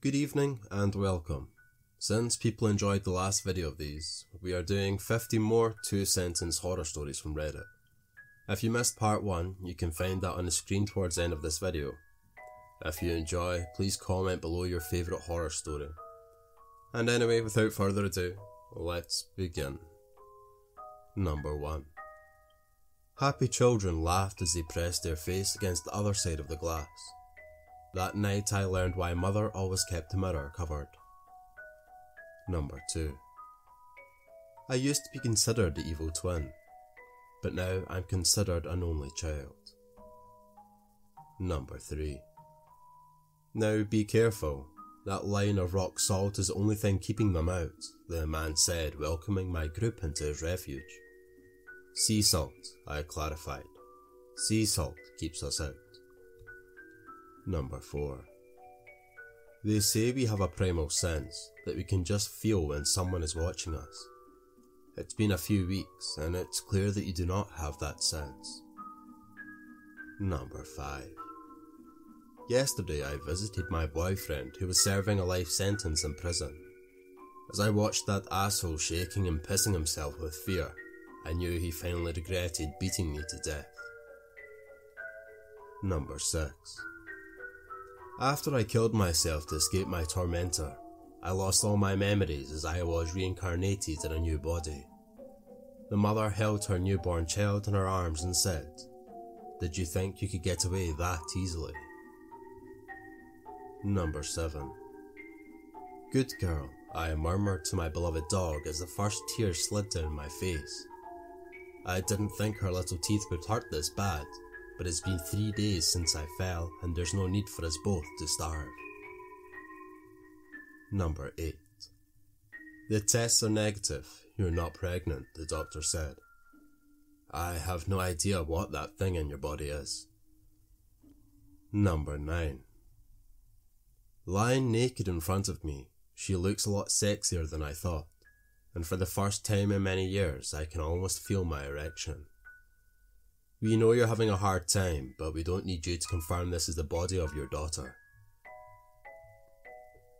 Good evening and welcome. Since people enjoyed the last video of these, we are doing 50 more two sentence horror stories from Reddit. If you missed part 1, you can find that on the screen towards the end of this video. If you enjoy, please comment below your favourite horror story. And anyway, without further ado, let's begin. Number 1 Happy children laughed as they pressed their face against the other side of the glass. That night I learned why mother always kept the mirror covered. Number 2 I used to be considered the evil twin, but now I'm considered an only child. Number 3 Now be careful, that line of rock salt is the only thing keeping them out, the man said, welcoming my group into his refuge. Sea salt, I clarified. Sea salt keeps us out. Number 4. They say we have a primal sense that we can just feel when someone is watching us. It's been a few weeks and it's clear that you do not have that sense. Number 5. Yesterday I visited my boyfriend who was serving a life sentence in prison. As I watched that asshole shaking and pissing himself with fear, I knew he finally regretted beating me to death. Number 6. After I killed myself to escape my tormentor, I lost all my memories as I was reincarnated in a new body. The mother held her newborn child in her arms and said, Did you think you could get away that easily? Number 7. Good girl, I murmured to my beloved dog as the first tear slid down my face. I didn't think her little teeth would hurt this bad, but it's been three days since I fell, and there's no need for us both to starve. Number 8. The tests are negative. You're not pregnant, the doctor said. I have no idea what that thing in your body is. Number 9. Lying naked in front of me, she looks a lot sexier than I thought and for the first time in many years, I can almost feel my erection. We know you're having a hard time, but we don't need you to confirm this is the body of your daughter.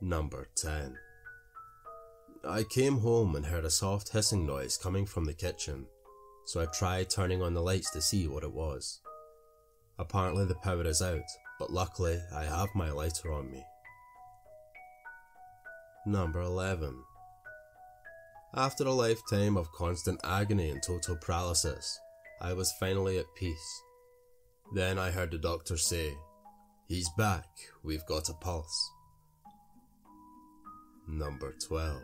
Number 10. I came home and heard a soft hissing noise coming from the kitchen, so I tried turning on the lights to see what it was. Apparently, the power is out, but luckily, I have my lighter on me. Number 11. After a lifetime of constant agony and total paralysis, I was finally at peace. Then I heard the doctor say, He's back, we've got a pulse. Number 12.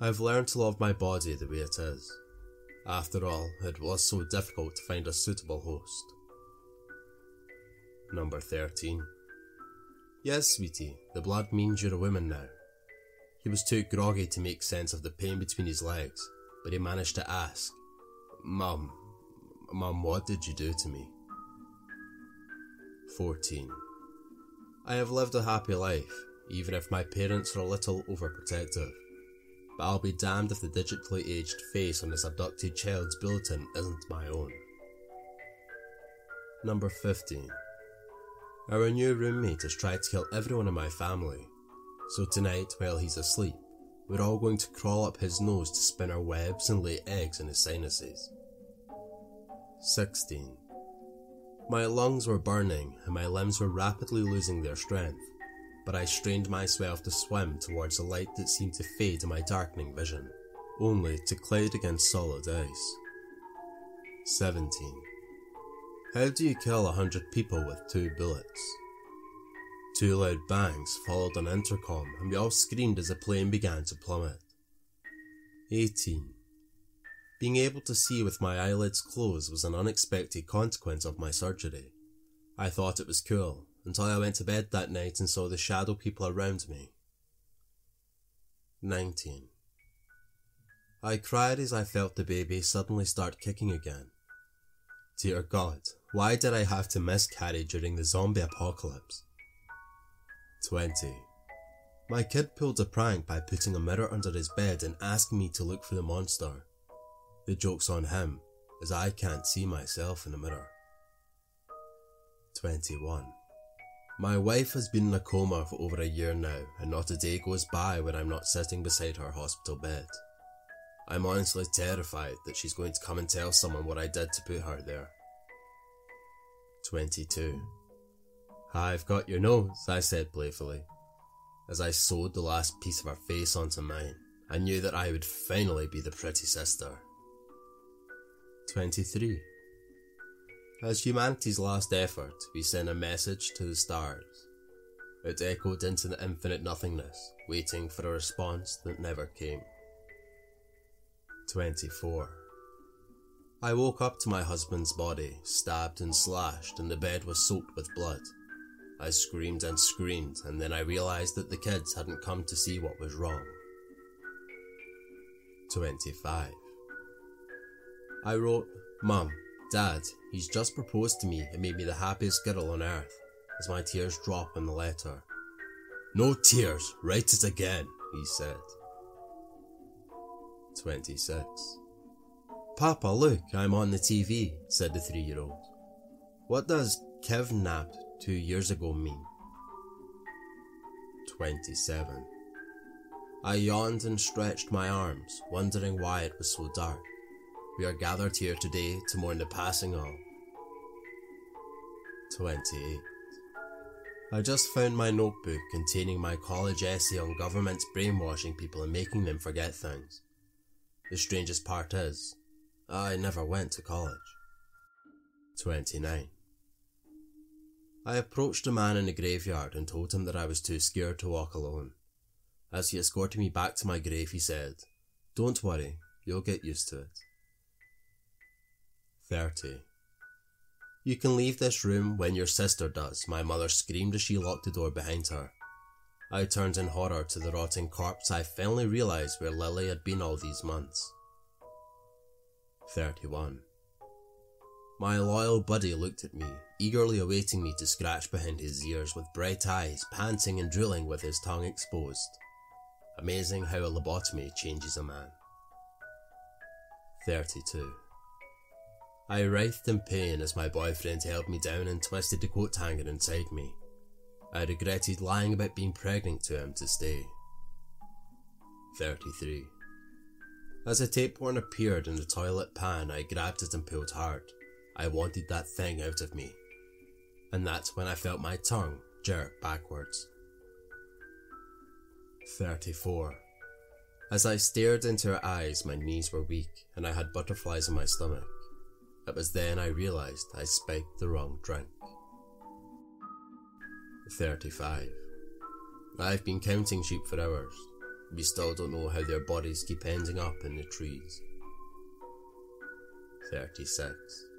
I've learned to love my body the way it is. After all, it was so difficult to find a suitable host. Number 13. Yes, sweetie, the blood means you're a woman now. He was too groggy to make sense of the pain between his legs, but he managed to ask, Mum, Mum, what did you do to me? 14. I have lived a happy life, even if my parents are a little overprotective. But I'll be damned if the digitally aged face on this abducted child's bulletin isn't my own. Number 15. Our new roommate has tried to kill everyone in my family, so tonight, while he's asleep, we're all going to crawl up his nose to spin our webs and lay eggs in his sinuses. 16. My lungs were burning and my limbs were rapidly losing their strength, but I strained myself to swim towards a light that seemed to fade in my darkening vision, only to collide against solid ice. 17. How do you kill a hundred people with two bullets? Two loud bangs followed an intercom, and we all screamed as the plane began to plummet. 18. Being able to see with my eyelids closed was an unexpected consequence of my surgery. I thought it was cool until I went to bed that night and saw the shadow people around me. 19. I cried as I felt the baby suddenly start kicking again. Dear God, why did I have to miscarry during the zombie apocalypse? 20. My kid pulled a prank by putting a mirror under his bed and asking me to look for the monster. The joke's on him, as I can't see myself in the mirror. 21. My wife has been in a coma for over a year now, and not a day goes by when I'm not sitting beside her hospital bed. I'm honestly terrified that she's going to come and tell someone what I did to put her there. 22. I've got your nose, I said playfully. As I sewed the last piece of her face onto mine, I knew that I would finally be the pretty sister. 23. As humanity's last effort, we sent a message to the stars. It echoed into the infinite nothingness, waiting for a response that never came. 24. I woke up to my husband's body, stabbed and slashed, and the bed was soaked with blood. I screamed and screamed, and then I realised that the kids hadn't come to see what was wrong. 25. I wrote, Mum, Dad, he's just proposed to me and made me the happiest girl on earth, as my tears drop in the letter. No tears, write it again, he said. 26. Papa, look, I'm on the TV, said the three year old. What does kidnapped two years ago me. 27. I yawned and stretched my arms, wondering why it was so dark. We are gathered here today to mourn the passing of 28. I just found my notebook containing my college essay on governments brainwashing people and making them forget things. The strangest part is, I never went to college. 29. I approached a man in the graveyard and told him that I was too scared to walk alone. As he escorted me back to my grave, he said, Don't worry, you'll get used to it. 30. You can leave this room when your sister does, my mother screamed as she locked the door behind her. I turned in horror to the rotting corpse. I finally realised where Lily had been all these months. 31. My loyal buddy looked at me, eagerly awaiting me to scratch behind his ears with bright eyes, panting and drooling with his tongue exposed. Amazing how a lobotomy changes a man. 32. I writhed in pain as my boyfriend held me down and twisted the coat hanger inside me. I regretted lying about being pregnant to him to stay. 33. As a tapeworm appeared in the toilet pan, I grabbed it and pulled hard. I wanted that thing out of me. And that's when I felt my tongue jerk backwards. 34. As I stared into her eyes, my knees were weak and I had butterflies in my stomach. It was then I realised I spiked the wrong drink. 35. I've been counting sheep for hours. We still don't know how their bodies keep ending up in the trees. 36.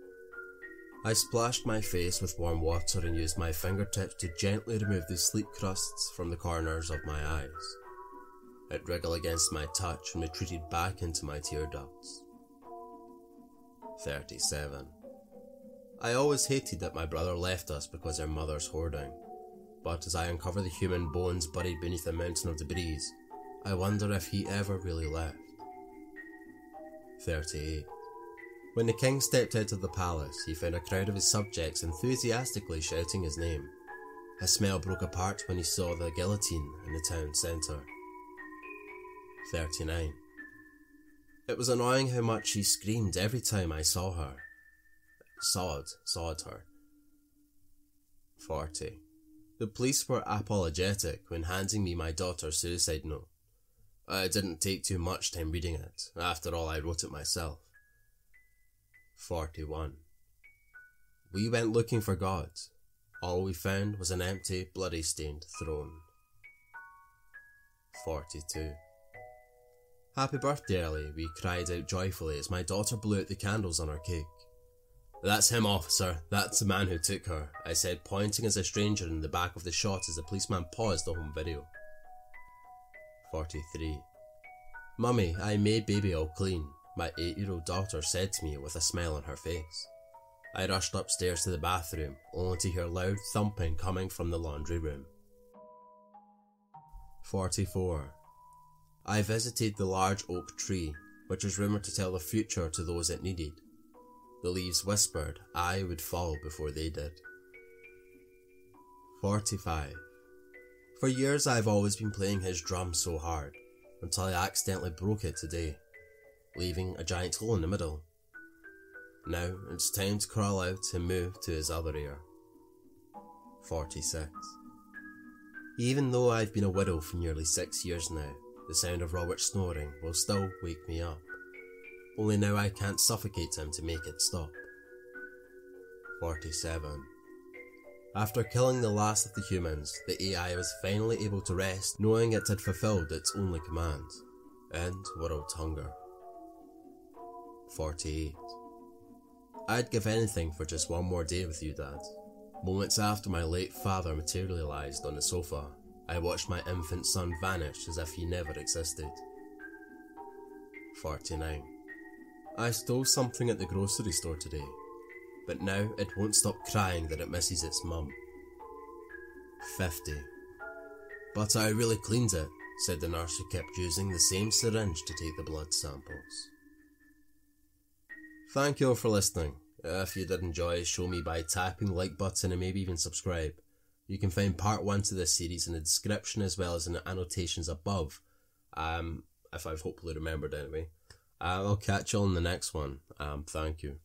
I splashed my face with warm water and used my fingertips to gently remove the sleep crusts from the corners of my eyes. It wriggled against my touch and retreated back into my tear ducts. 37. I always hated that my brother left us because our mother's hoarding, but as I uncover the human bones buried beneath a mountain of debris, I wonder if he ever really left. 38. When the king stepped out of the palace, he found a crowd of his subjects enthusiastically shouting his name. His smile broke apart when he saw the guillotine in the town centre. 39. It was annoying how much she screamed every time I saw her. Sawed, sawed her. 40. The police were apologetic when handing me my daughter's suicide note. I didn't take too much time reading it. After all, I wrote it myself. 41. We went looking for God. All we found was an empty, bloody stained throne. 42. Happy birthday, Ellie, we cried out joyfully as my daughter blew out the candles on our cake. That's him, officer. That's the man who took her, I said, pointing as a stranger in the back of the shot as the policeman paused the home video. 43. Mummy, I made baby all clean my eight year old daughter said to me with a smile on her face. I rushed upstairs to the bathroom, only to hear loud thumping coming from the laundry room. 44. I visited the large oak tree, which was rumoured to tell the future to those it needed. The leaves whispered I would fall before they did. 45. For years I've always been playing his drum so hard, until I accidentally broke it today, leaving a giant hole in the middle. Now it's time to crawl out and move to his other ear. 46. Even though I've been a widow for nearly six years now, the sound of Robert snoring will still wake me up. Only now I can't suffocate him to make it stop. 47. After killing the last of the humans, the AI was finally able to rest knowing it had fulfilled its only command end world hunger. 48. I'd give anything for just one more day with you, Dad. Moments after my late father materialised on the sofa, I watched my infant son vanish as if he never existed. 49. I stole something at the grocery store today but now it won't stop crying that it misses its mum. 50. But I really cleaned it, said the nurse who kept using the same syringe to take the blood samples. Thank you all for listening. If you did enjoy, show me by tapping the like button and maybe even subscribe. You can find part one to this series in the description as well as in the annotations above. Um, if I've hopefully remembered anyway. Uh, I'll catch you all on the next one. Um, thank you.